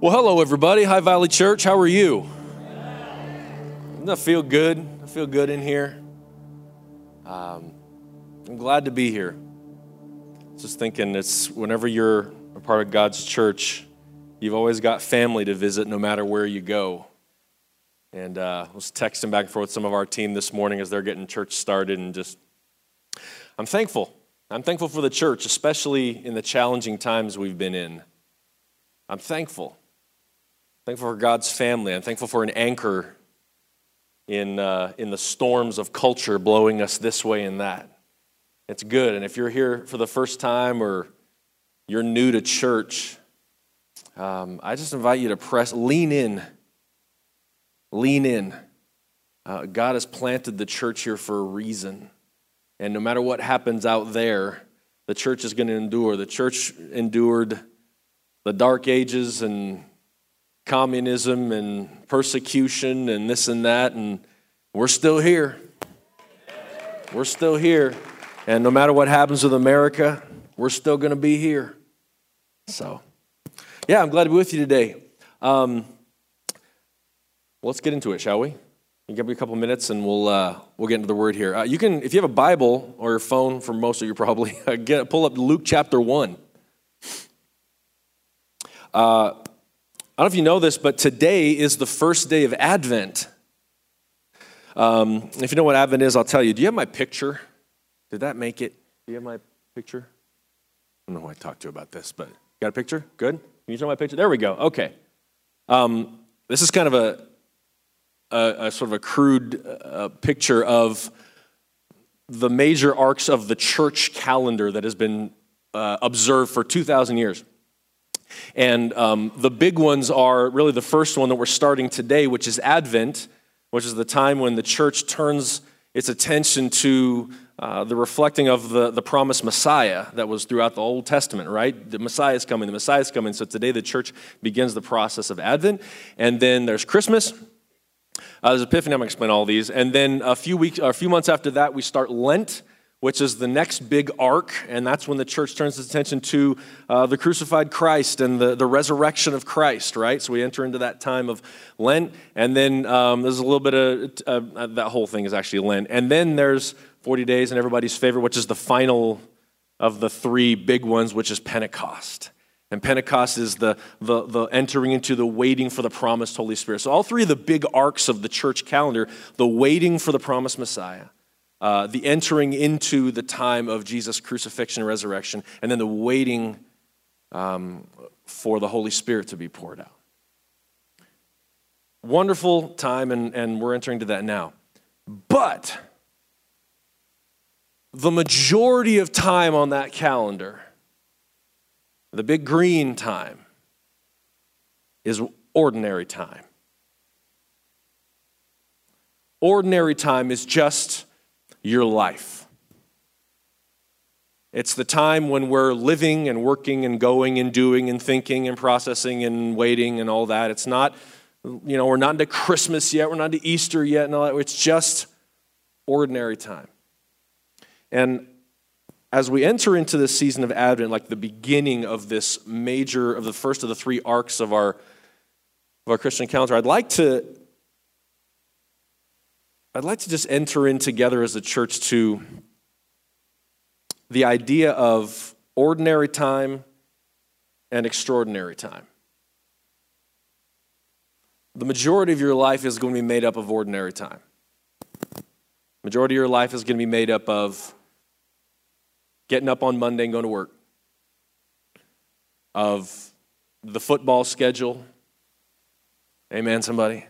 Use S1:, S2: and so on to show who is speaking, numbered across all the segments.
S1: Well, hello, everybody. High Valley Church. How are you? Doesn't that feel good? I feel good in here. Um, I'm glad to be here. Just thinking, it's whenever you're a part of God's church, you've always got family to visit no matter where you go. And uh, I was texting back and forth with some of our team this morning as they're getting church started, and just, I'm thankful. I'm thankful for the church, especially in the challenging times we've been in. I'm thankful. Thankful for God's family. I'm thankful for an anchor in, uh, in the storms of culture blowing us this way and that. It's good. And if you're here for the first time or you're new to church, um, I just invite you to press, lean in. Lean in. Uh, God has planted the church here for a reason. And no matter what happens out there, the church is going to endure. The church endured the dark ages and communism and persecution and this and that, and we're still here. We're still here. And no matter what happens with America, we're still going to be here. So, yeah, I'm glad to be with you today. Um, let's get into it, shall we? You give me a couple minutes, and we'll uh, we'll get into the word here. Uh, you can, if you have a Bible or your phone, for most of you probably, get pull up Luke chapter one. Uh, I don't know if you know this, but today is the first day of Advent. Um, if you know what Advent is, I'll tell you. Do you have my picture? Did that make it? Do you have my picture? I don't know who I talked to about this, but got a picture? Good? Can you show my picture? There we go. Okay. Um, this is kind of a, a, a sort of a crude uh, picture of the major arcs of the church calendar that has been uh, observed for 2,000 years. And um, the big ones are really the first one that we're starting today, which is Advent, which is the time when the church turns its attention to uh, the reflecting of the, the promised Messiah that was throughout the Old Testament, right? The Messiah is coming, the Messiah is coming. So today the church begins the process of Advent. And then there's Christmas. Uh, there's Epiphany, I'm going to explain all these. And then a few weeks, a few months after that, we start Lent which is the next big arc, and that's when the church turns its attention to uh, the crucified Christ and the, the resurrection of Christ, right? So we enter into that time of Lent, and then um, there's a little bit of uh, uh that whole thing is actually Lent. And then there's 40 days, and everybody's favorite, which is the final of the three big ones, which is Pentecost. And Pentecost is the, the, the, entering into the waiting for the promised Holy Spirit. So, all three of the big arcs of the church calendar the waiting for the promised Messiah, uh, the entering into the time of Jesus' crucifixion and resurrection, and then the waiting um, for the Holy Spirit to be poured out. Wonderful time, and, and we're entering to that now. But the majority of time on that calendar, the big green time, is ordinary time. Ordinary time is just your life. It's the time when we're living and working and going and doing and thinking and processing and waiting and all that. It's not, you know, we're not into Christmas yet, we're not into Easter yet and all that. It's just ordinary time. And as we enter into this season of Advent, like the beginning of this major, of the first of the three arcs of our, of our Christian calendar, I'd like to I'd like to just enter in together as a church to the idea of ordinary time and extraordinary time. The majority of your life is going to be made up of ordinary time. Majority of your life is going to be made up of getting up on Monday and going to work, of the football schedule. Amen, somebody.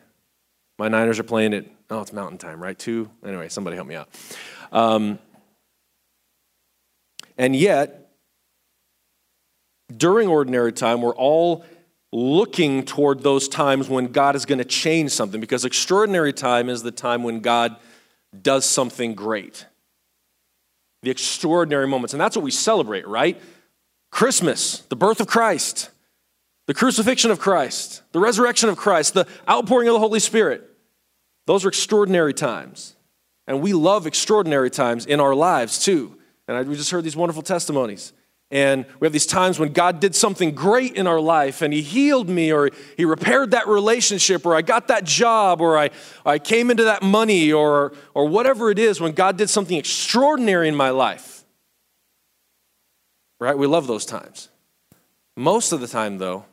S1: My Niners are playing it Oh, it's mountain time, right? Two? Anyway, somebody help me out. Um, and yet, during ordinary time, we're all looking toward those times when God is going to change something because extraordinary time is the time when God does something great. The extraordinary moments. And that's what we celebrate, right? Christmas, the birth of Christ, the crucifixion of Christ, the resurrection of Christ, the outpouring of the Holy Spirit. Those are extraordinary times. And we love extraordinary times in our lives too. And we just heard these wonderful testimonies. And we have these times when God did something great in our life and He healed me, or He repaired that relationship, or I got that job, or I, I came into that money, or, or whatever it is, when God did something extraordinary in my life. Right? We love those times. Most of the time, though,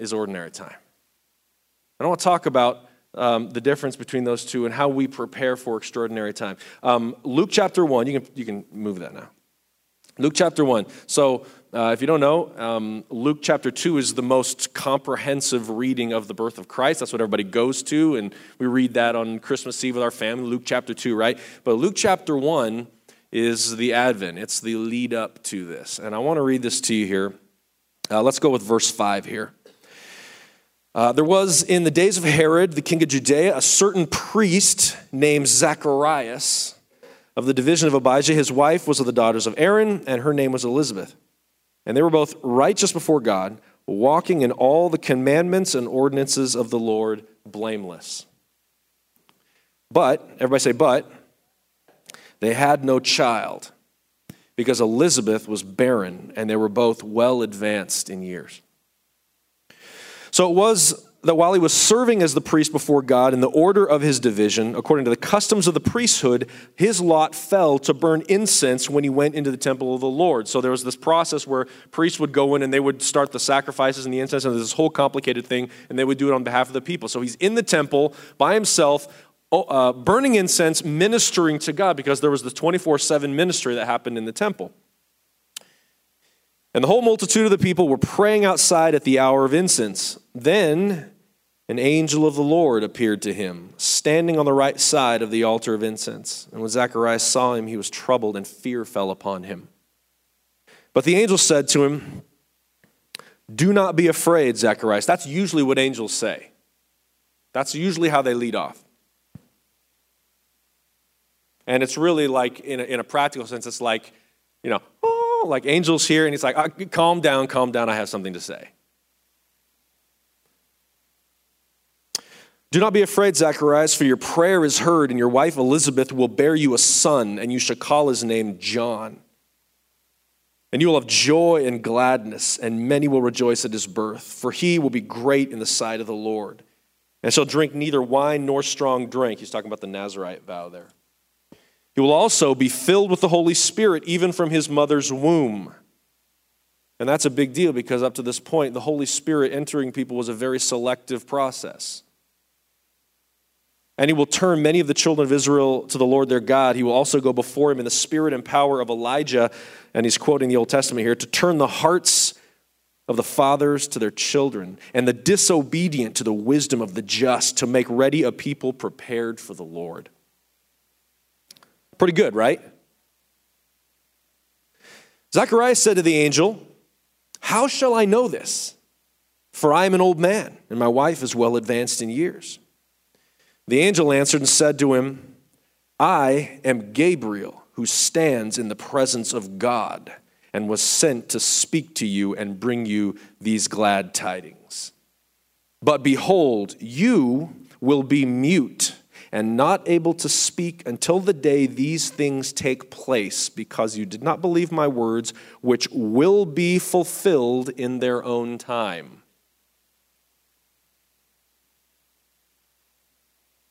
S1: is ordinary time. I don't want to talk about um, the difference between those two and how we prepare for extraordinary time. Um, Luke chapter 1, you can, you can move that now. Luke chapter 1. So, uh, if you don't know, um, Luke chapter 2 is the most comprehensive reading of the birth of Christ. That's what everybody goes to, and we read that on Christmas Eve with our family, Luke chapter 2, right? But Luke chapter 1 is the Advent, it's the lead up to this. And I want to read this to you here. Uh, let's go with verse 5 here. Uh, there was in the days of Herod, the king of Judea, a certain priest named Zacharias of the division of Abijah. His wife was of the daughters of Aaron, and her name was Elizabeth. And they were both righteous before God, walking in all the commandments and ordinances of the Lord blameless. But, everybody say, but, they had no child because Elizabeth was barren and they were both well advanced in years. So it was that while he was serving as the priest before God in the order of his division, according to the customs of the priesthood, his lot fell to burn incense when he went into the temple of the Lord. So there was this process where priests would go in and they would start the sacrifices and the incense, and this whole complicated thing, and they would do it on behalf of the people. So he's in the temple by himself, oh, uh, burning incense, ministering to God, because there was the 24 7 ministry that happened in the temple. And the whole multitude of the people were praying outside at the hour of incense. Then an angel of the Lord appeared to him, standing on the right side of the altar of incense. And when Zacharias saw him, he was troubled, and fear fell upon him. But the angel said to him, Do not be afraid, Zacharias. That's usually what angels say. That's usually how they lead off. And it's really like, in a, in a practical sense, it's like, you know, oh, Oh, like angels here, and he's like, oh, calm down, calm down, I have something to say. Do not be afraid, Zacharias, for your prayer is heard, and your wife Elizabeth will bear you a son, and you shall call his name John. And you will have joy and gladness, and many will rejoice at his birth, for he will be great in the sight of the Lord, and shall drink neither wine nor strong drink. He's talking about the Nazarite vow there. He will also be filled with the Holy Spirit, even from his mother's womb. And that's a big deal because up to this point, the Holy Spirit entering people was a very selective process. And he will turn many of the children of Israel to the Lord their God. He will also go before him in the spirit and power of Elijah. And he's quoting the Old Testament here to turn the hearts of the fathers to their children and the disobedient to the wisdom of the just to make ready a people prepared for the Lord. Pretty good, right? Zacharias said to the angel, How shall I know this? For I am an old man, and my wife is well advanced in years. The angel answered and said to him, I am Gabriel, who stands in the presence of God, and was sent to speak to you and bring you these glad tidings. But behold, you will be mute and not able to speak until the day these things take place, because you did not believe my words, which will be fulfilled in their own time.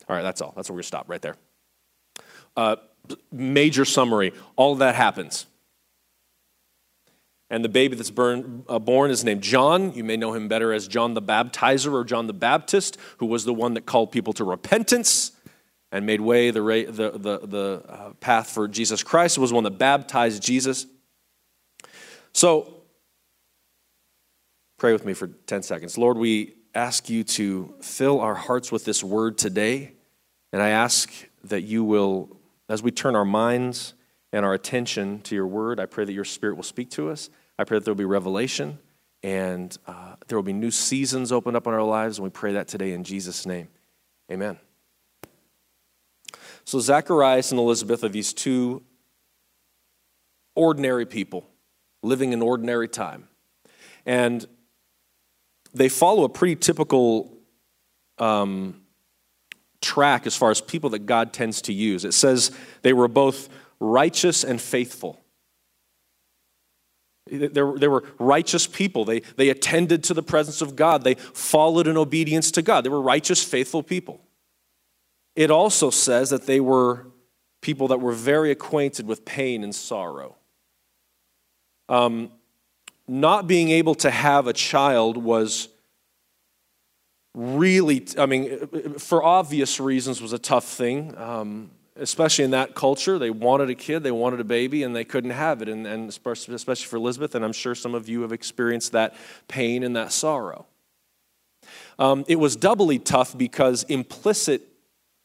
S1: All right, that's all. That's where we're going to stop right there. Uh, major summary all that happens. And the baby that's uh, born is named John. You may know him better as John the Baptizer or John the Baptist, who was the one that called people to repentance and made way the, the, the, the uh, path for Jesus Christ. Was one that baptized Jesus. So, pray with me for 10 seconds. Lord, we ask you to fill our hearts with this word today. And I ask that you will, as we turn our minds and our attention to your word, I pray that your spirit will speak to us. I pray that there will be revelation and uh, there will be new seasons opened up in our lives. And we pray that today in Jesus' name. Amen. So, Zacharias and Elizabeth are these two ordinary people living in ordinary time. And they follow a pretty typical um, track as far as people that God tends to use. It says they were both righteous and faithful. They were, righteous people. They, they attended to the presence of God. They followed in obedience to God. They were righteous, faithful people. It also says that they were people that were very acquainted with pain and sorrow. Um, not being able to have a child was really, I mean, for obvious reasons, was a tough thing. Um, especially in that culture, they wanted a kid, they wanted a baby, and they couldn't have it. And, and especially for Elizabeth, and I'm sure some of you have experienced that pain and that sorrow. Um, it was doubly tough because implicit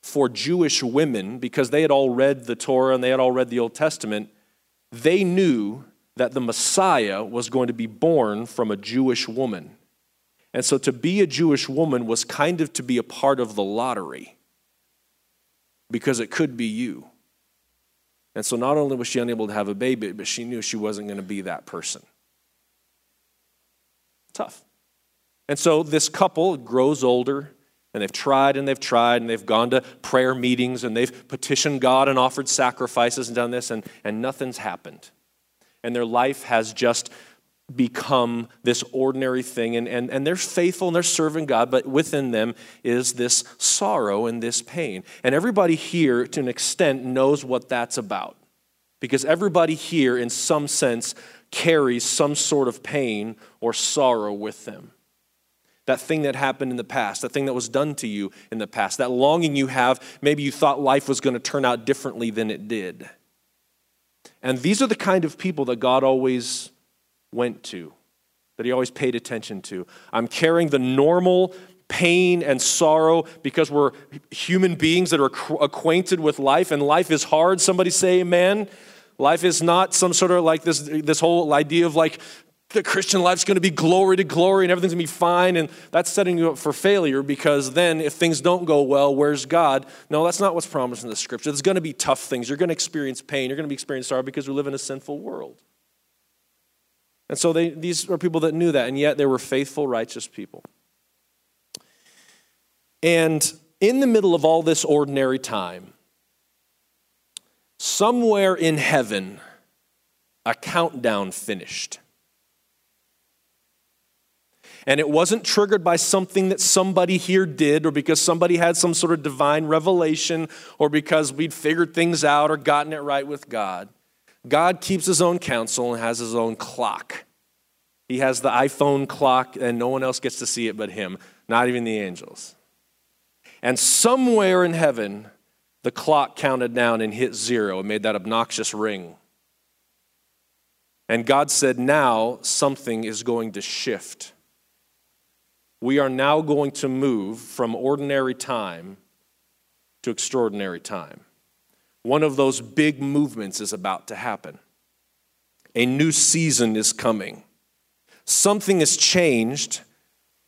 S1: for Jewish women, because they had all read the Torah and they had all read the Old Testament, they knew that the Messiah was going to be born from a Jewish woman. And so to be a Jewish woman was kind of to be a part of the lottery because it could be you. And so not only was she unable to have a baby, but she knew she wasn't going to be that person. Tough. And so this couple grows older, and they've tried and they've tried, and they've gone to prayer meetings, and they've petitioned God and offered sacrifices and done this, and, and nothing's happened and their life has just become this ordinary thing. And, and, and they're faithful and they're serving God, but within them is this sorrow and this pain. And everybody here, to an extent, knows what that's about. Because everybody here, in some sense, carries some sort of pain or sorrow with them. That thing that happened in the past, that thing that was done to you in the past, that longing you have, maybe you thought life was going to turn out differently than it did. And these are the kind of people that God always went to, that He always paid attention to. I'm carrying the normal pain and sorrow because we're human beings that are acquainted with life, and life is hard. Somebody say amen. Life is not some sort of like this, this whole idea of like the Christian life's going to be glory to glory and everything's going to be fine. And that's setting you up for failure because then if things don't go well, where's God? No, that's not what's promised in the scripture. There's going to be tough things. You're going to experience pain. You're going to be experiencing sorrow because we live in a sinful world. And so they, these are people that knew that, and yet they were faithful, righteous people. And in the middle of all this ordinary time, somewhere in heaven, a countdown finished. And it wasn't triggered by something that somebody here did or because somebody had some sort of divine revelation or because we'd figured things out or gotten it right with God. God keeps his own counsel and has his own clock. He has the iPhone clock, and no one else gets to see it but him, not even the angels. And somewhere in heaven, the clock counted down and hit zero and made that obnoxious ring. And God said, Now something is going to shift we are now going to move from ordinary time to extraordinary time. One of those big movements is about to happen. A new season is coming. Something has changed.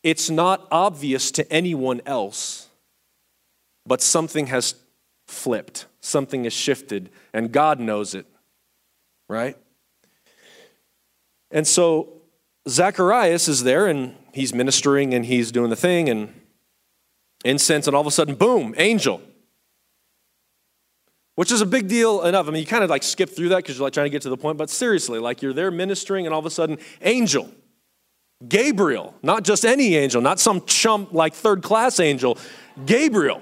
S1: It's not obvious to anyone else, but something has flipped, something has shifted, and God knows it, right? And so Zacharias is there and he's ministering and he's doing the thing and incense, and all of a sudden, boom, angel. Which is a big deal enough. I mean, you kind of like skip through that because you're like trying to get to the point, but seriously, like you're there ministering and all of a sudden, angel. Gabriel, not just any angel, not some chump like third class angel, Gabriel.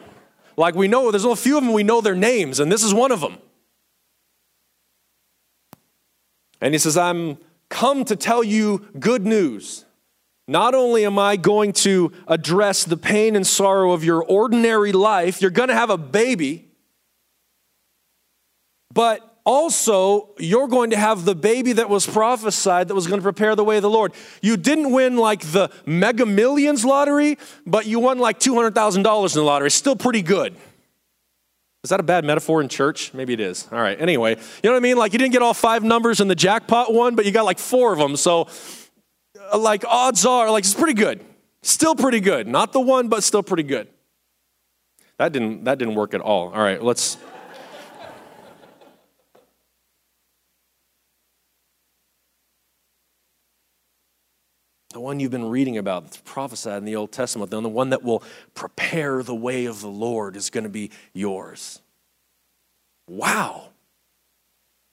S1: Like we know, there's a few of them we know their names, and this is one of them. And he says, I'm come to tell you good news. Not only am I going to address the pain and sorrow of your ordinary life, you're going to have a baby, but also you're going to have the baby that was prophesied that was going to prepare the way of the Lord. You didn't win like the mega millions lottery, but you won like $200,000 in the lottery. Still pretty good. Is that a bad metaphor in church? Maybe it is. All right. Anyway, you know what I mean? Like you didn't get all five numbers in the jackpot one, but you got like four of them. So, uh, like, odds are, like, it's pretty good. Still pretty good. Not the one, but still pretty good. That didn't, that didn't work at all. All right, let's. The one you've been reading about, that's prophesied in the Old Testament, the one that will prepare the way of the Lord is going to be yours. Wow.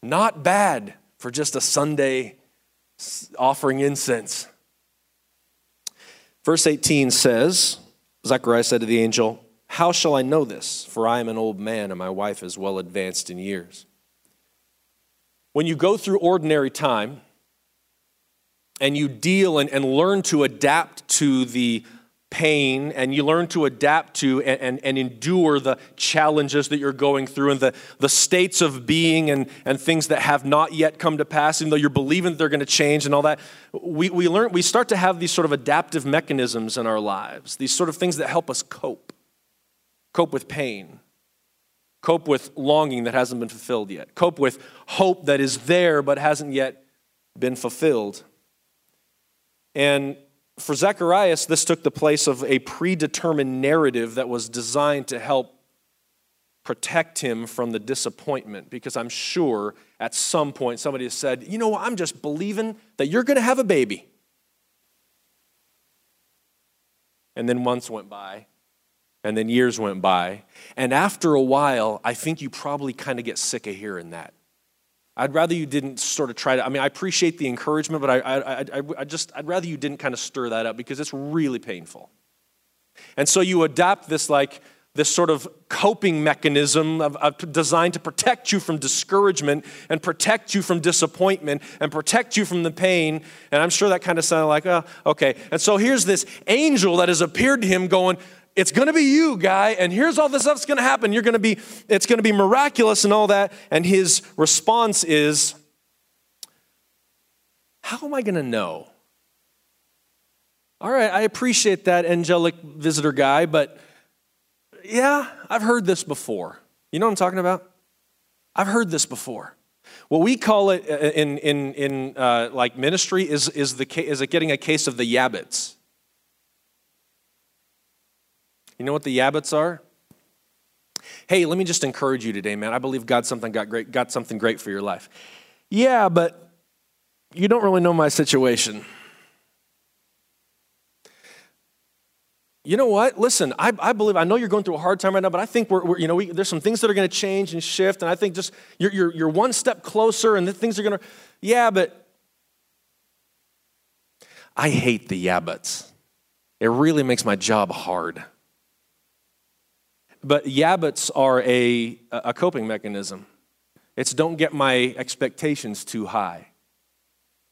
S1: Not bad for just a Sunday offering incense. Verse 18 says, Zechariah said to the angel, How shall I know this? For I am an old man, and my wife is well advanced in years. When you go through ordinary time and you deal and, and learn to adapt to the pain and you learn to adapt to and, and, and, endure the challenges that you're going through and the, the states of being and, and things that have not yet come to pass, even though you're believing they're going to change and all that, we, we, learn, we start to have these sort of adaptive mechanisms in our lives, these sort of things that help us cope, cope with pain. Cope with longing that hasn't been fulfilled yet. Cope with hope that is there but hasn't yet been fulfilled. And for Zacharias, this took the place of a predetermined narrative that was designed to help protect him from the disappointment. Because I'm sure at some point somebody has said, You know, I'm just believing that you're going to have a baby. And then months went by, and then years went by. And after a while, I think you probably kind of get sick of hearing that. I'd rather you didn't sort of try to. I mean, I appreciate the encouragement, but I, I, I, I just, I'd rather you didn't kind of stir that up because it's really painful. And so you adapt this like this sort of coping mechanism of, of, designed to protect you from discouragement and protect you from disappointment and protect you from the pain. And I'm sure that kind of sounded like, oh, okay. And so here's this angel that has appeared to him going, it's going to be you, guy, and here's all this stuff's going to happen. You're going to be, it's going to be miraculous and all that. And his response is, How am I going to know? All right, I appreciate that angelic visitor guy, but yeah, I've heard this before. You know what I'm talking about? I've heard this before. What we call it uh, in, in, in uh, like ministry is, is, the, is it getting a case of the yabbits. You know what the yabbits are? Hey, let me just encourage you today, man. I believe God something got great, got something great for your life. Yeah, but you don't really know my situation. You know what? Listen, I, I believe, I know you're going through a hard time right now, but I think we're, we're you know, we, there's some things that are going to change and shift, and I think just you're, you're, you're one step closer, and the things are going to, yeah, but I hate the yabbits. It really makes my job hard. But yabbits are a, a coping mechanism. It's don't get my expectations too high.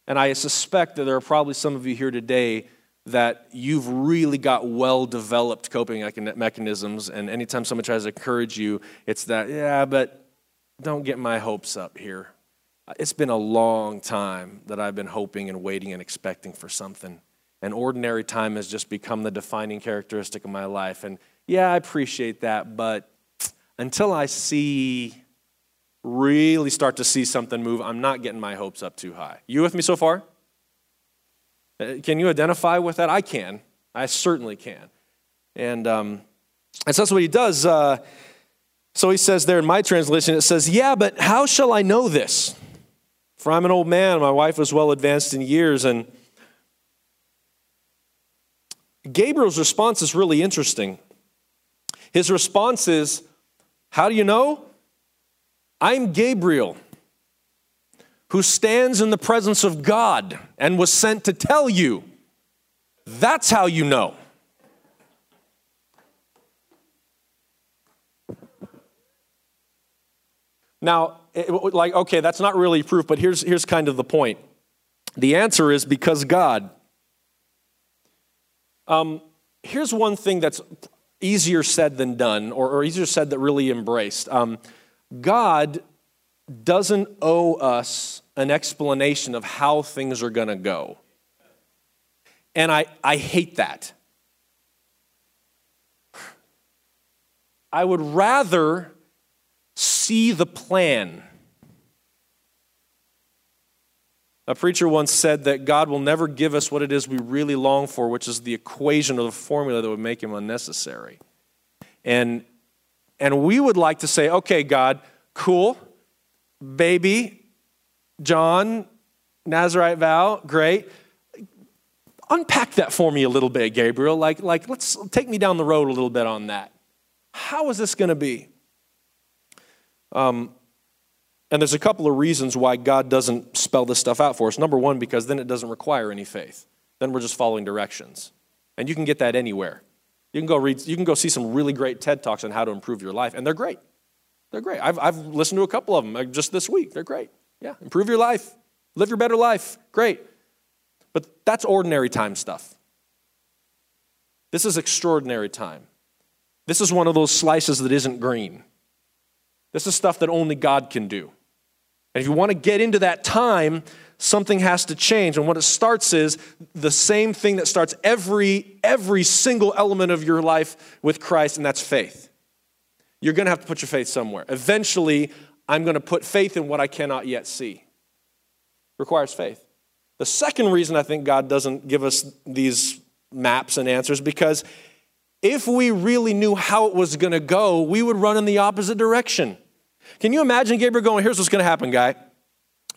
S1: And I suspect that there are probably some of you here today that you've really got well developed coping mechanisms. And anytime someone tries to encourage you, it's that, yeah, but don't get my hopes up here. It's been a long time that I've been hoping and waiting and expecting for something. And ordinary time has just become the defining characteristic of my life. And yeah, I appreciate that, but until I see, really start to see something move, I'm not getting my hopes up too high. You with me so far? Uh, can you identify with that? I can. I certainly can. And, um, and so that's what he does. Uh, so he says there in my translation, it says, Yeah, but how shall I know this? For I'm an old man, my wife was well advanced in years. And Gabriel's response is really interesting. His response is, How do you know? I'm Gabriel, who stands in the presence of God and was sent to tell you. That's how you know. Now, like, okay, that's not really proof, but here's, here's kind of the point. The answer is because God. Um, here's one thing that's easier said than done, or, or easier said than really embraced. Um, God doesn't owe us an explanation of how things are going to go. And I, I hate that. I would rather see the plan A preacher once said that God will never give us what it is we really long for, which is the equation or the formula that would make him unnecessary. And, and we would like to say, okay, God, cool, baby, John, Nazarite vow, great. Unpack that for me a little bit, Gabriel. Like, like let's take me down the road a little bit on that. How is this going to be? Um, And there's a couple of reasons why God doesn't spell this stuff out for us. Number one, because then it doesn't require any faith. Then we're just following directions. And you can get that anywhere. You can go read, you can go see some really great TED Talks on how to improve your life, and they're great. They're great. I've, I've listened to a couple of them just this week. They're great. Yeah, improve your life, live your better life. Great. But that's ordinary time stuff. This is extraordinary time. This is one of those slices that isn't green. This is stuff that only God can do. And if you want to get into that time, something has to change. And what it starts is the same thing that starts every every single element of your life with Christ, and that's faith. You're going to have to put your faith somewhere. Eventually, I'm going to put faith in what I cannot yet see. Requires faith. The second reason I think God doesn't give us these maps and answers because if we really knew how it was going to go, we would run in the opposite direction. Can you imagine Gabriel going, Here's what's going to happen, guy.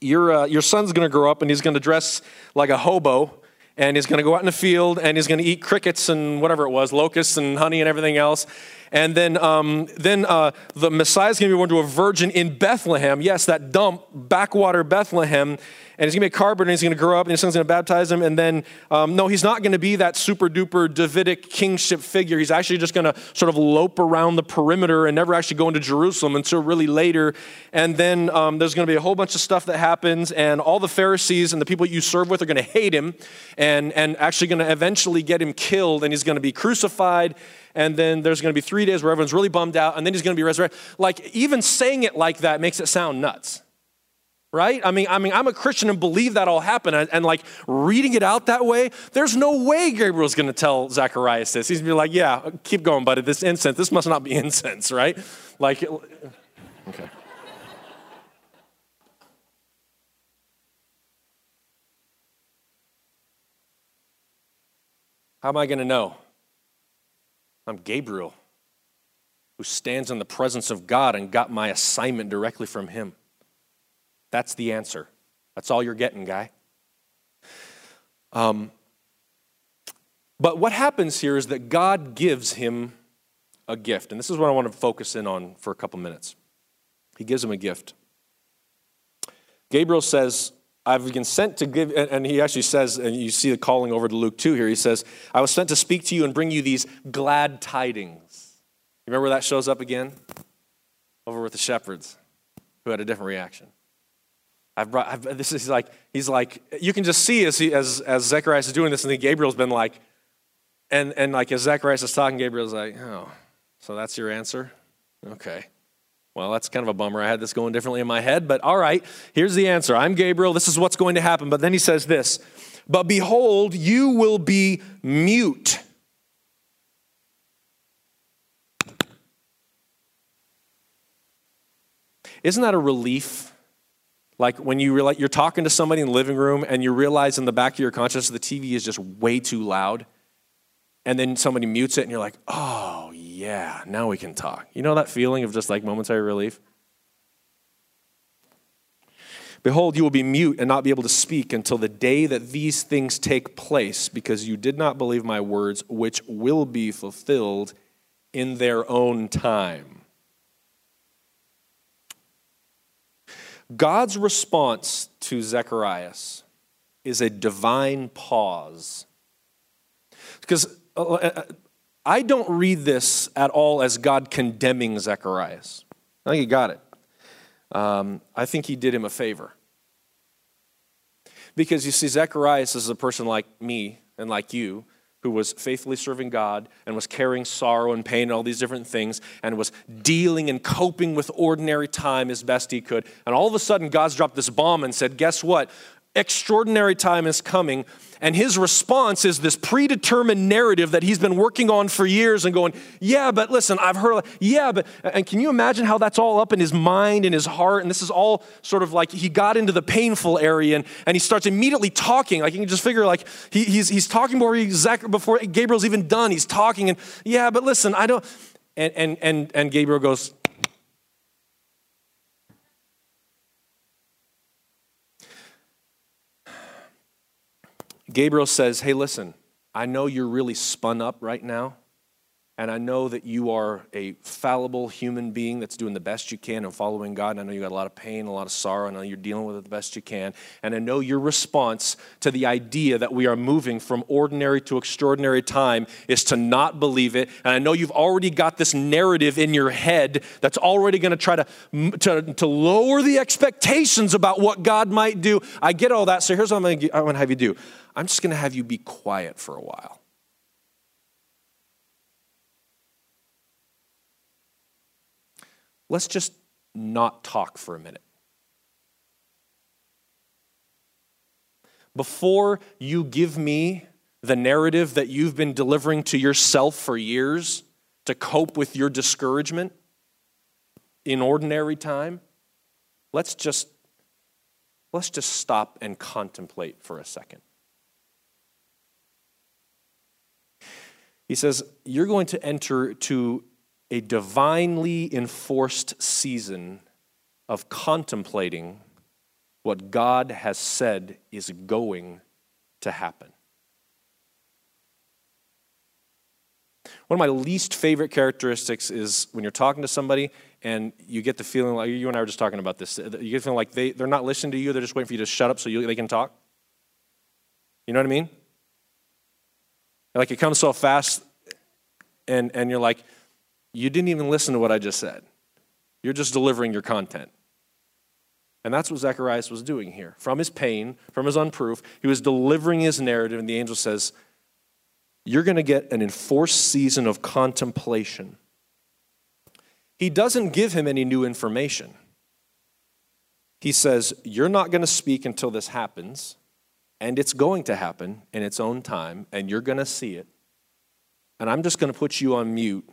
S1: Your, uh, your son's going to grow up and he's going to dress like a hobo and he's going to go out in the field and he's going to eat crickets and whatever it was, locusts and honey and everything else. And then, um, then uh, the Messiah is going to be born to a virgin in Bethlehem. Yes, that dump, backwater Bethlehem and he's going to be a carpenter, and he's going to grow up, and his son's going to baptize him. And then, um, no, he's not going to be that super duper Davidic kingship figure. He's actually just going to sort of lope around the perimeter and never actually go into Jerusalem until really later. And then um, there's going to be a whole bunch of stuff that happens, and all the Pharisees and the people you serve with are going to hate him and, and actually going to eventually get him killed, and he's going to be crucified and then there's going to be three days where everyone's really bummed out, and then he's going to be resurrected. Like, even saying it like that makes it sound nuts right? I mean, I mean, I'm a Christian and believe that all happened. And, and like reading it out that way, there's no way Gabriel's going to tell Zacharias this. He's going to be like, yeah, keep going, buddy. This incense, this must not be incense, right? Like, okay. How am I going to know? I'm Gabriel, who stands in the presence of God and got my assignment directly from him. That's the answer. That's all you're getting, guy. Um, but what happens here is that God gives him a gift. And this is what I want to focus in on for a couple minutes. He gives him a gift. Gabriel says, I've been sent to give, and he actually says, and you see the calling over to Luke 2 here, he says, I was sent to speak to you and bring you these glad tidings. Remember where that shows up again? Over with the shepherds who had a different reaction. I've brought, I've, this is like, he's like, you can just see as, he, as, as Zechariah is doing this, and then Gabriel's been like, and, and like as Zacharias is talking, Gabriel's like, oh, so that's your answer? Okay. Well, that's kind of a bummer. I had this going differently in my head, but all right, here's the answer. I'm Gabriel. This is what's going to happen. But then he says this But behold, you will be mute. Isn't that a relief? Like when you realize you're talking to somebody in the living room and you realize in the back of your conscience the TV is just way too loud. And then somebody mutes it and you're like, oh, yeah, now we can talk. You know that feeling of just like momentary relief? Behold, you will be mute and not be able to speak until the day that these things take place, because you did not believe my words, which will be fulfilled in their own time. God's response to Zacharias is a divine pause. Because uh, uh, I don't read this at all as God condemning Zacharias. I think he got it. Um, I think he did him a favor. Because you see, Zacharias is a person like me and like you who was faithfully serving God and was carrying sorrow and pain and all these different things and was dealing and coping with ordinary time as best he could. And all of a sudden, God's dropped this bomb and said, Guess what? Extraordinary time is coming and his response is this predetermined narrative that he's been working on for years and going, yeah, but listen, I've heard, yeah, but, and can you imagine how that's all up in his mind and his heart? And this is all sort of like he got into the painful area and, and he starts immediately talking. Like you can just figure, like, he, he's, he's talking before, he, before Gabriel's even done. He's talking and, yeah, but listen, I don't, and, and, and, and Gabriel goes, Gabriel says, Hey, listen, I know you're really spun up right now, And I know that you are a fallible human being that's doing the best you can and following God. And I know you got a lot of pain, a lot of sorrow. I know you're dealing with it the best you can. And I know your response to the idea that we are moving from ordinary to extraordinary time is to not believe it. And I know you've already got this narrative in your head that's already going to try to, to lower the expectations about what God might do. I get all that. So here's what I'm going to have you do I'm just going to have you be quiet for a while. Let's just not talk for a minute. Before you give me the narrative that you've been delivering to yourself for years to cope with your discouragement in ordinary time, let's just let's just stop and contemplate for a second. He says, You're going to enter to a divinely enforced season of contemplating what God has said is going to happen. One of my least favorite characteristics is when you're talking to somebody and you get the feeling like you and I were just talking about this. You get the feeling like they, they're not listening to you, they're just waiting for you to shut up so you, they can talk. You know what I mean? Like it comes so fast, and, and you're like, you didn't even listen to what I just said. You're just delivering your content. And that's what Zacharias was doing here. From his pain, from his unproof, he was delivering his narrative, and the angel says, You're going to get an enforced season of contemplation. He doesn't give him any new information. He says, You're not going to speak until this happens, and it's going to happen in its own time, and you're going to see it. And I'm just going to put you on mute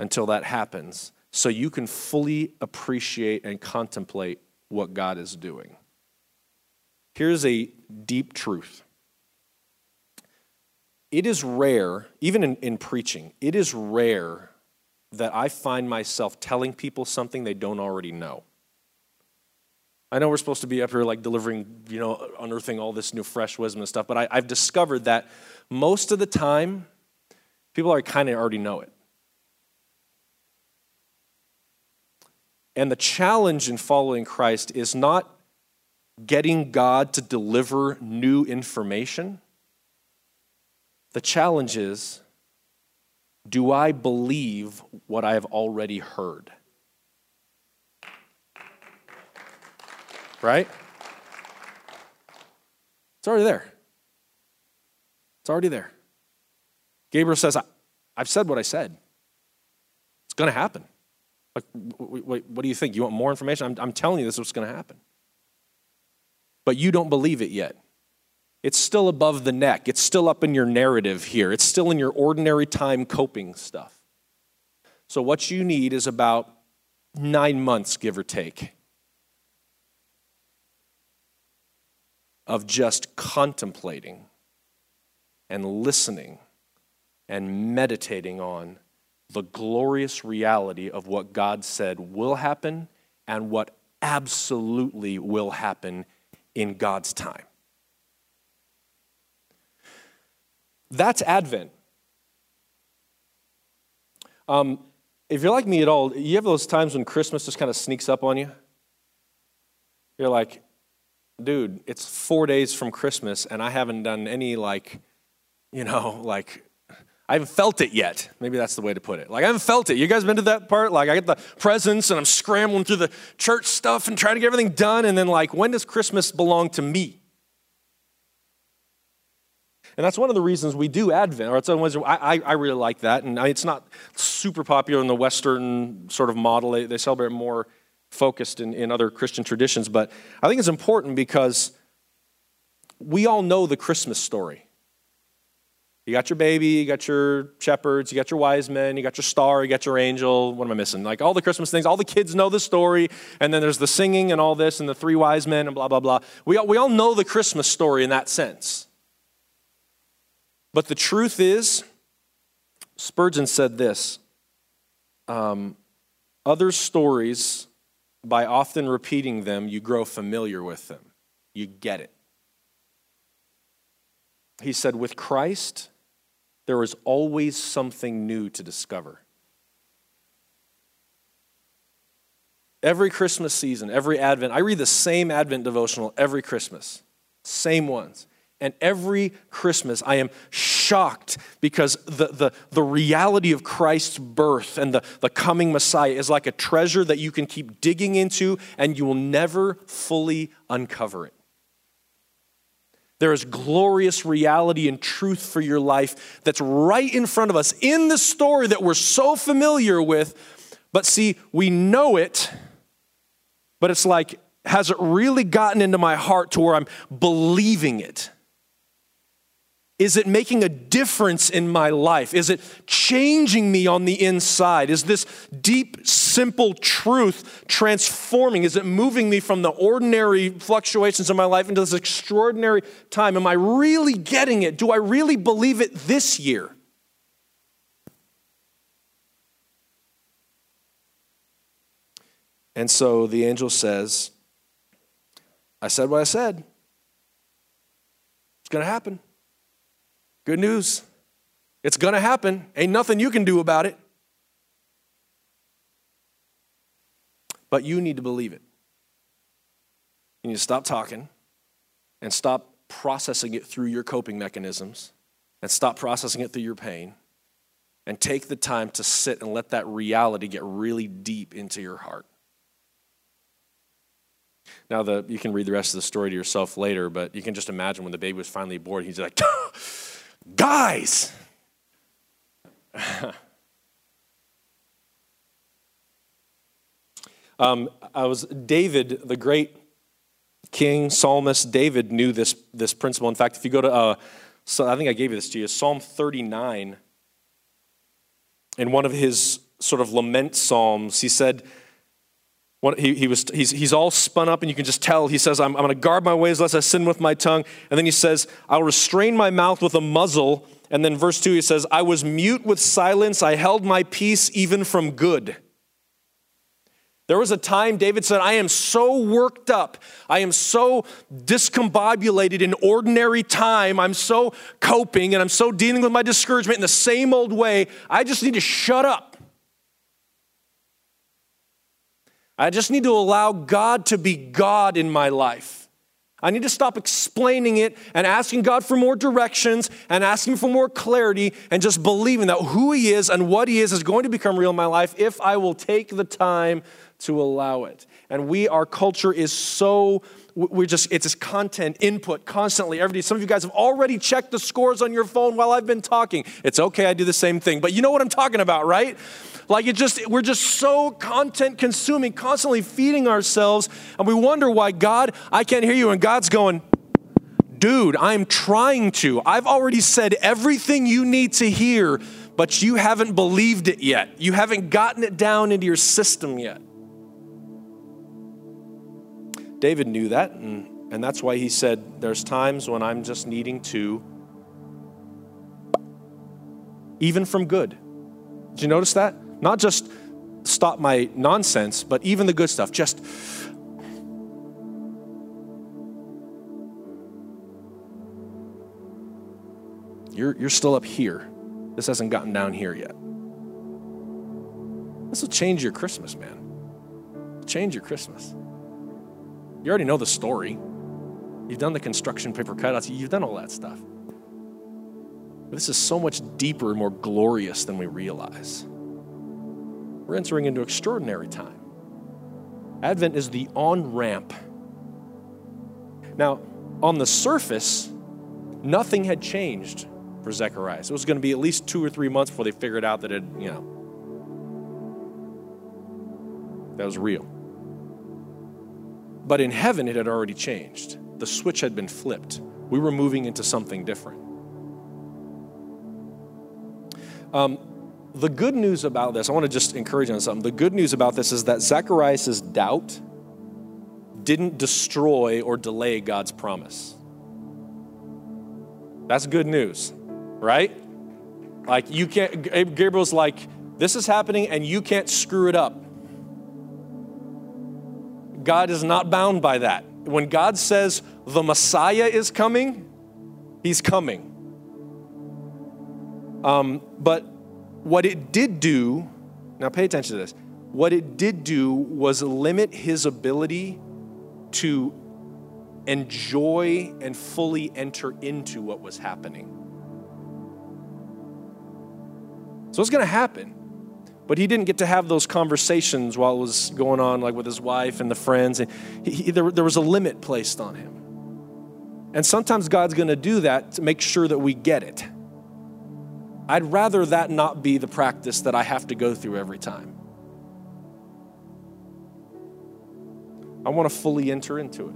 S1: until that happens so you can fully appreciate and contemplate what God is doing. Here's a deep truth it is rare, even in, in preaching, it is rare that I find myself telling people something they don't already know. I know we're supposed to be up here like delivering, you know, unearthing all this new fresh wisdom and stuff, but I, have discovered that most of the time, people are kind of already know it. And the challenge in following Christ is not getting God to deliver new information. The challenge is do I believe what I have already heard? Right? It's already there. It's already there. Gabriel says, I've said what I said. It's going to happen. Like, wait, what do you think? You want more information? I'm, I'm telling you this is what's going to happen. But you don't believe it yet. It's still above the neck. It's still up in your narrative here. It's still in your ordinary time coping stuff. So, what you need is about nine months, give or take, of just contemplating and listening and meditating on the glorious reality of what God said will happen and what absolutely will happen in God's time. That's Advent. Um, if you're like me at all, you have those times when Christmas just kind of sneaks up on you. You're like, dude, it's four days from Christmas, and I haven't done any, like, you know, like I haven't felt it yet. Maybe that's the way to put it. Like, I haven't felt it. You guys been to that part? Like, I get the presents and I'm scrambling through the church stuff and trying to get everything done. And then, like, when does Christmas belong to me? And that's one of the reasons we do Advent. Or it's one I, I really like that. And it's not super popular in the Western sort of model. They, they celebrate more focused in, in other Christian traditions. But I think it's important because we all know the Christmas story. You got your baby, you got your shepherds, you got your wise men, you got your star, you got your angel. What am I missing? Like all the Christmas things, all the kids know the story, and then there's the singing and all this, and the three wise men, and blah, blah, blah. We all, we all know the Christmas story in that sense. But the truth is, Spurgeon said this um, other stories, by often repeating them, you grow familiar with them. You get it. He said, with Christ, there is always something new to discover. Every Christmas season, every Advent, I read the same Advent devotional every Christmas, same ones. And every Christmas, I am shocked because the, the, the reality of Christ's birth and the, the coming Messiah is like a treasure that you can keep digging into and you will never fully uncover it. There is glorious reality and truth for your life that's right in front of us in the story that we're so familiar with. But see, we know it, but it's like, has it really gotten into my heart to where I'm believing it? Is it making a difference in my life? Is it changing me on the inside? Is this deep, simple truth transforming? Is it moving me from the ordinary fluctuations of my life into this extraordinary time? Am I really getting it? Do I really believe it this year? And so the angel says, I said what I said. It's going to happen. Good news. It's going to happen. Ain't nothing you can do about it. But you need to believe it. You need to stop talking and stop processing it through your coping mechanisms and stop processing it through your pain and take the time to sit and let that reality get really deep into your heart. Now, the, you can read the rest of the story to yourself later, but you can just imagine when the baby was finally born, he's like, Guys! um, I was David, the great king, psalmist David, knew this, this principle. In fact, if you go to, uh, so I think I gave you this to you, Psalm 39, in one of his sort of lament psalms, he said, what, he, he was, he's, he's all spun up, and you can just tell. He says, I'm, I'm going to guard my ways lest I sin with my tongue. And then he says, I'll restrain my mouth with a muzzle. And then verse 2, he says, I was mute with silence. I held my peace even from good. There was a time David said, I am so worked up. I am so discombobulated in ordinary time. I'm so coping and I'm so dealing with my discouragement in the same old way. I just need to shut up. I just need to allow God to be God in my life. I need to stop explaining it and asking God for more directions and asking for more clarity and just believing that who He is and what He is is going to become real in my life if I will take the time to allow it. And we, our culture is so we're just it's just content input constantly every day some of you guys have already checked the scores on your phone while i've been talking it's okay i do the same thing but you know what i'm talking about right like it just, we're just so content consuming, constantly feeding ourselves, and we wonder why God, I can't hear you, and God's going, dude, I'm trying to. I've already said everything you need to hear, but you haven't believed it yet. You haven't gotten it down into your system yet. David knew that, and, and that's why he said, There's times when I'm just needing to, even from good. Did you notice that? Not just stop my nonsense, but even the good stuff. Just you're, you're still up here. This hasn't gotten down here yet. This will change your Christmas, man. Change your Christmas. You already know the story. You've done the construction paper cutouts, you've done all that stuff. But this is so much deeper and more glorious than we realize. We're entering into extraordinary time. Advent is the on ramp. Now, on the surface, nothing had changed for Zechariah. So it was going to be at least two or three months before they figured out that it, you know, that was real. But in heaven, it had already changed. The switch had been flipped. We were moving into something different. Um, the good news about this, I want to just encourage you on something. The good news about this is that Zacharias' doubt didn't destroy or delay God's promise. That's good news, right? Like, you can't, Gabriel's like, this is happening and you can't screw it up. God is not bound by that. When God says the Messiah is coming, he's coming. Um, but what it did do, now pay attention to this, what it did do was limit his ability to enjoy and fully enter into what was happening. So it's going to happen. But he didn't get to have those conversations while it was going on, like with his wife and the friends. And he, he, there, there was a limit placed on him. And sometimes God's going to do that to make sure that we get it. I'd rather that not be the practice that I have to go through every time. I want to fully enter into it.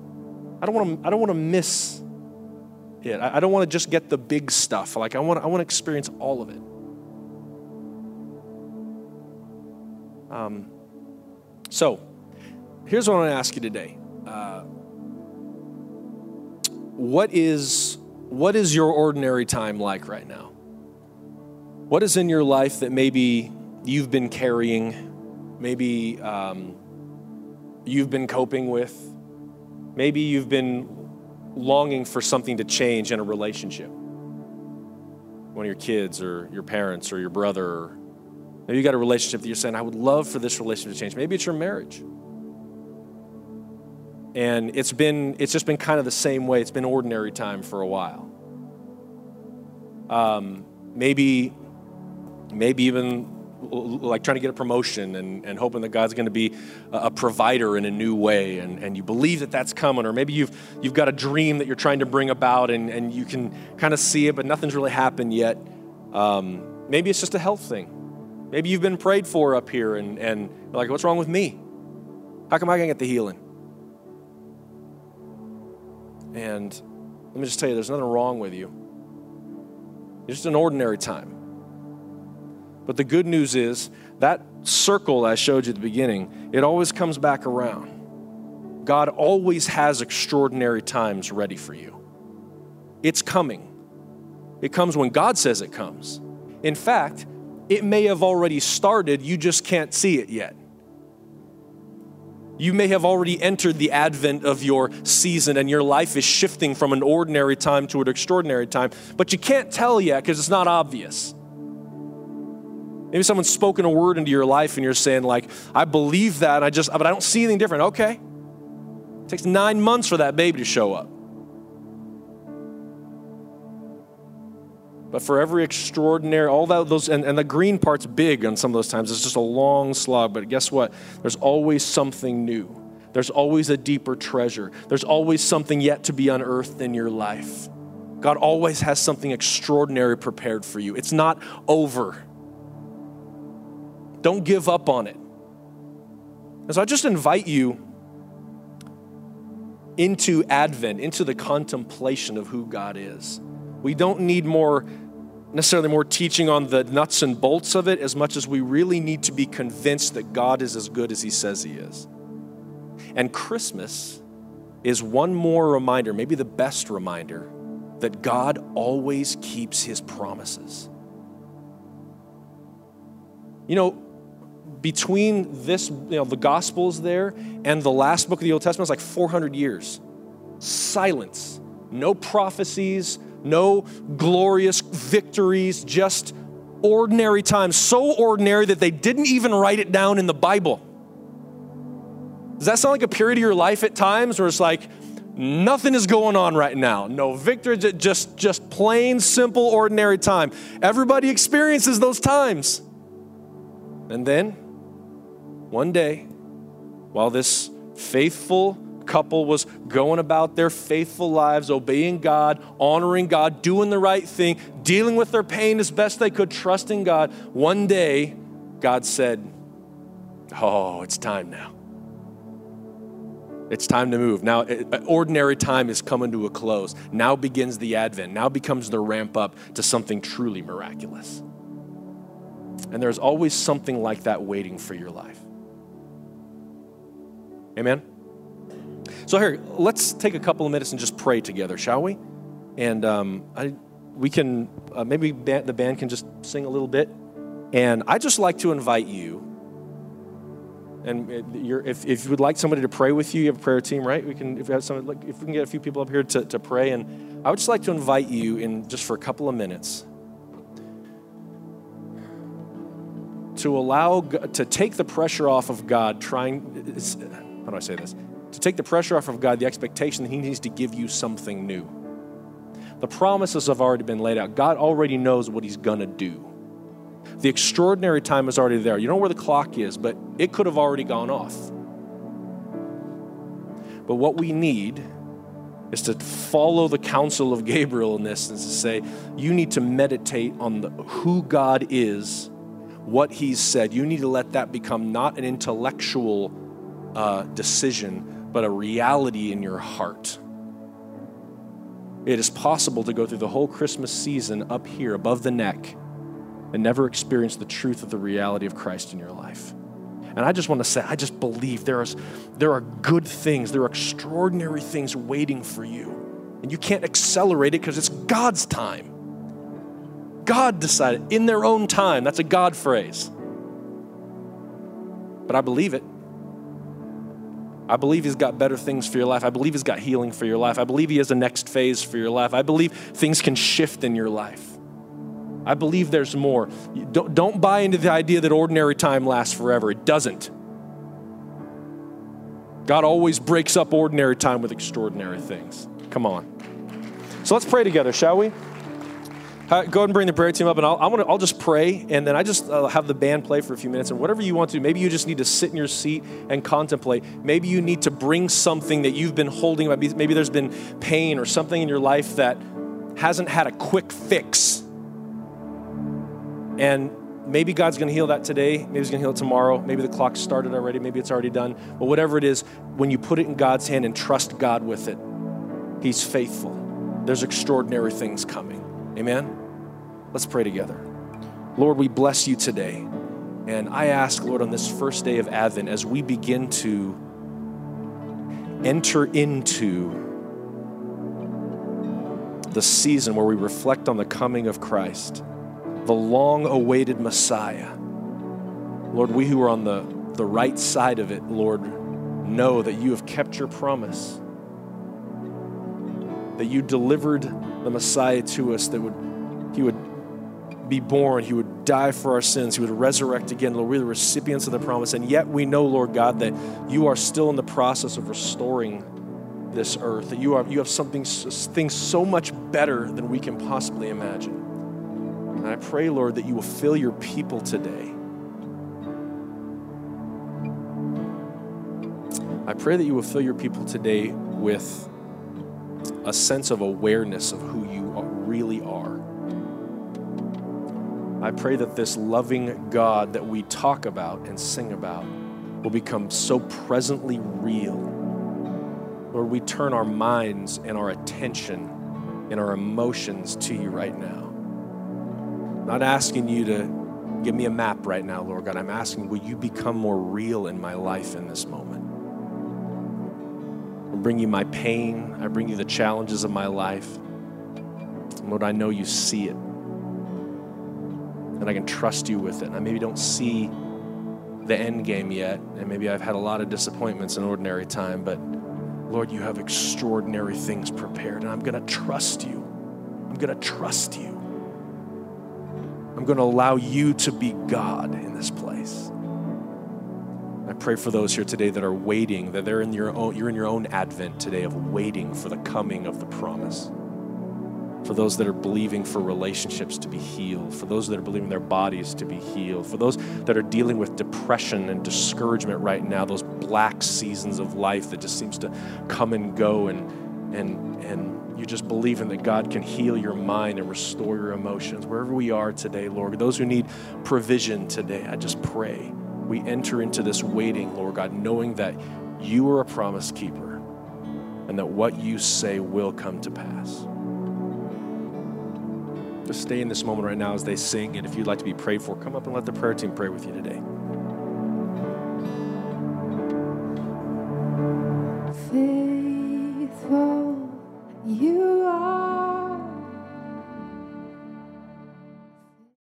S1: I don't want to, I don't want to miss it. I, don't want to just get the big stuff. Like I want, I want to experience all of it. Um, so, here's what I want to ask you today. Uh, what is what is your ordinary time like right now? What is in your life that maybe you've been carrying, maybe um, you've been coping with, maybe you've been longing for something to change in a relationship? One of your kids, or your parents, or your brother, maybe you got a relationship that you're saying, I would love for this relationship to change. Maybe it's your marriage. And it's been it's just been kind of the same way. It's been ordinary time for a while. Um, maybe maybe even like trying to get a promotion and, and hoping that god's going to be a provider in a new way and, and you believe that that's coming. Or maybe you've you've got a dream that you're trying to bring about and, and you can kind of see it but nothing's really happened yet. Um, maybe it's just a health thing maybe you've been prayed for up here and, and like what's wrong with me how come i can't get the healing and let me just tell you, there's nothing wrong with you. It's just an ordinary time. But the good news is that circle I showed you at the beginning, it always comes back around. God always has extraordinary times ready for you. It's coming. It comes when God says it comes. In fact, it may have already started, you just can't see it yet. You may have already entered the advent of your season and your life is shifting from an ordinary time to an extraordinary time, but you can't tell yet because it's not obvious. Maybe someone's spoken a word into your life and you're saying, like, I believe that, I just, but I don't see anything different. Okay. It takes nine months for that baby to show up. But for every extraordinary, all that, those, and, and the green part's big on some of those times. It's just a long slog. But guess what? There's always something new. There's always a deeper treasure. There's always something yet to be unearthed in your life. God always has something extraordinary prepared for you. It's not over. Don't give up on it. And so I just invite you into Advent, into the contemplation of who God is. We don't need more necessarily more teaching on the nuts and bolts of it as much as we really need to be convinced that God is as good as He says He is. And Christmas is one more reminder, maybe the best reminder, that God always keeps His promises. You know, between this, you know, the Gospels there and the last book of the Old Testament, it's like 400 years. Silence, no prophecies, no glorious victories, just ordinary times, so ordinary that they didn't even write it down in the Bible. Does that sound like a period of your life at times where it's like nothing is going on right now? No victory, just, just plain, simple, ordinary time. Everybody experiences those times. And then, one day, while this faithful couple was going about their faithful lives, obeying God, honoring God, doing the right thing, dealing with their pain as best they could, trusting God. One day, God said, Oh, it's time now. It's time to move. Now, uh, ordinary time is coming to a close. Now begins the advent. Now becomes the ramp up to something truly miraculous. And there's always something like that waiting for your life. Amen? So, here, let's take a couple of minutes and just pray together, shall we? And um, I, we can, uh, maybe the band can just sing a little bit. And I just like to invite you, and if, if you would like somebody to pray with you, you have a prayer team, right? We can, if, we have some, if we can get a few people up here to, to pray. And I would just like to invite you in just for a couple of minutes to allow, to take the pressure off of God trying, how do I say this? To take the pressure off of God, the expectation that He needs to give you something new. The promises have already been laid out. God already knows what He's going to do. The extraordinary time is already there. You know where the clock is, but it could have already gone off. But what we need is to follow the counsel of Gabriel in this and to say, you need to meditate on the, who God is, what He's said. You need to let that become not an intellectual uh, decision, but a reality in your heart. It is possible to go through the whole Christmas season up here above the neck and never experience the truth of the reality of Christ in your life. And I just want to say, I just believe there, is, there are good things, there are extraordinary things waiting for you. And you can't accelerate it because it's God's time. God decided in their own time. That's a God phrase. But I believe it. I believe He's got better things for your life. I believe He's got healing for your life. I believe He has a next phase for your life. I believe things can shift in your life. I believe there's more. Don't, don't buy into the idea that ordinary time lasts forever. It doesn't. God always breaks up ordinary time with extraordinary things. Come on. So let's pray together, shall we? Uh, go ahead and bring the prayer team up, and I'll, I'm gonna, I'll just pray, and then I just uh, have the band play for a few minutes. And whatever you want to, maybe you just need to sit in your seat and contemplate. Maybe you need to bring something that you've been holding. Maybe there's been pain or something in your life that hasn't had a quick fix. And maybe God's going to heal that today. Maybe He's going to heal it tomorrow. Maybe the clock started already. Maybe it's already done. But whatever it is, when you put it in God's hand and trust God with it, He's faithful. There's extraordinary things coming. Amen? Let's pray together. Lord, we bless you today. And I ask, Lord, on this first day of Advent, as we begin to enter into the season where we reflect on the coming of Christ the long awaited Messiah. Lord, we who are on the, the right side of it, Lord, know that you have kept your promise, that you delivered the Messiah to us, that would, he would be born, he would die for our sins, he would resurrect again. Lord, we're the recipients of the promise. And yet we know, Lord God, that you are still in the process of restoring this earth, that you, are, you have something, things so much better than we can possibly imagine. And I pray, Lord, that you will fill your people today. I pray that you will fill your people today with a sense of awareness of who you really are. I pray that this loving God that we talk about and sing about will become so presently real. Lord, we turn our minds and our attention and our emotions to you right now not asking you to give me a map right now, Lord God. I'm asking, will you become more real in my life in this moment? Bring you my pain. I bring you the challenges of my life. Lord, I know you see it. And I can trust you with it. And I maybe don't see the end game yet. And maybe I've had a lot of disappointments in ordinary time. But Lord, you have extraordinary things prepared. And I'm going to trust you. I'm going to trust you. I'm going to allow you to be God in this place. Pray for those here today that are waiting, that they're in your own, you're in your own advent today of waiting for the coming of the promise. For those that are believing for relationships to be healed, for those that are believing their bodies to be healed, for those that are dealing with depression and discouragement right now, those black seasons of life that just seems to come and go and and and you just believing that God can heal your mind and restore your emotions. Wherever we are today, Lord, those who need provision today, I just pray we enter into this waiting, Lord God, knowing that you are a promise keeper and that what you say will come to pass. Just stay in this moment right now as they sing, and if you'd like to be prayed for, come up and let the prayer team pray with you today. Faithful, you are.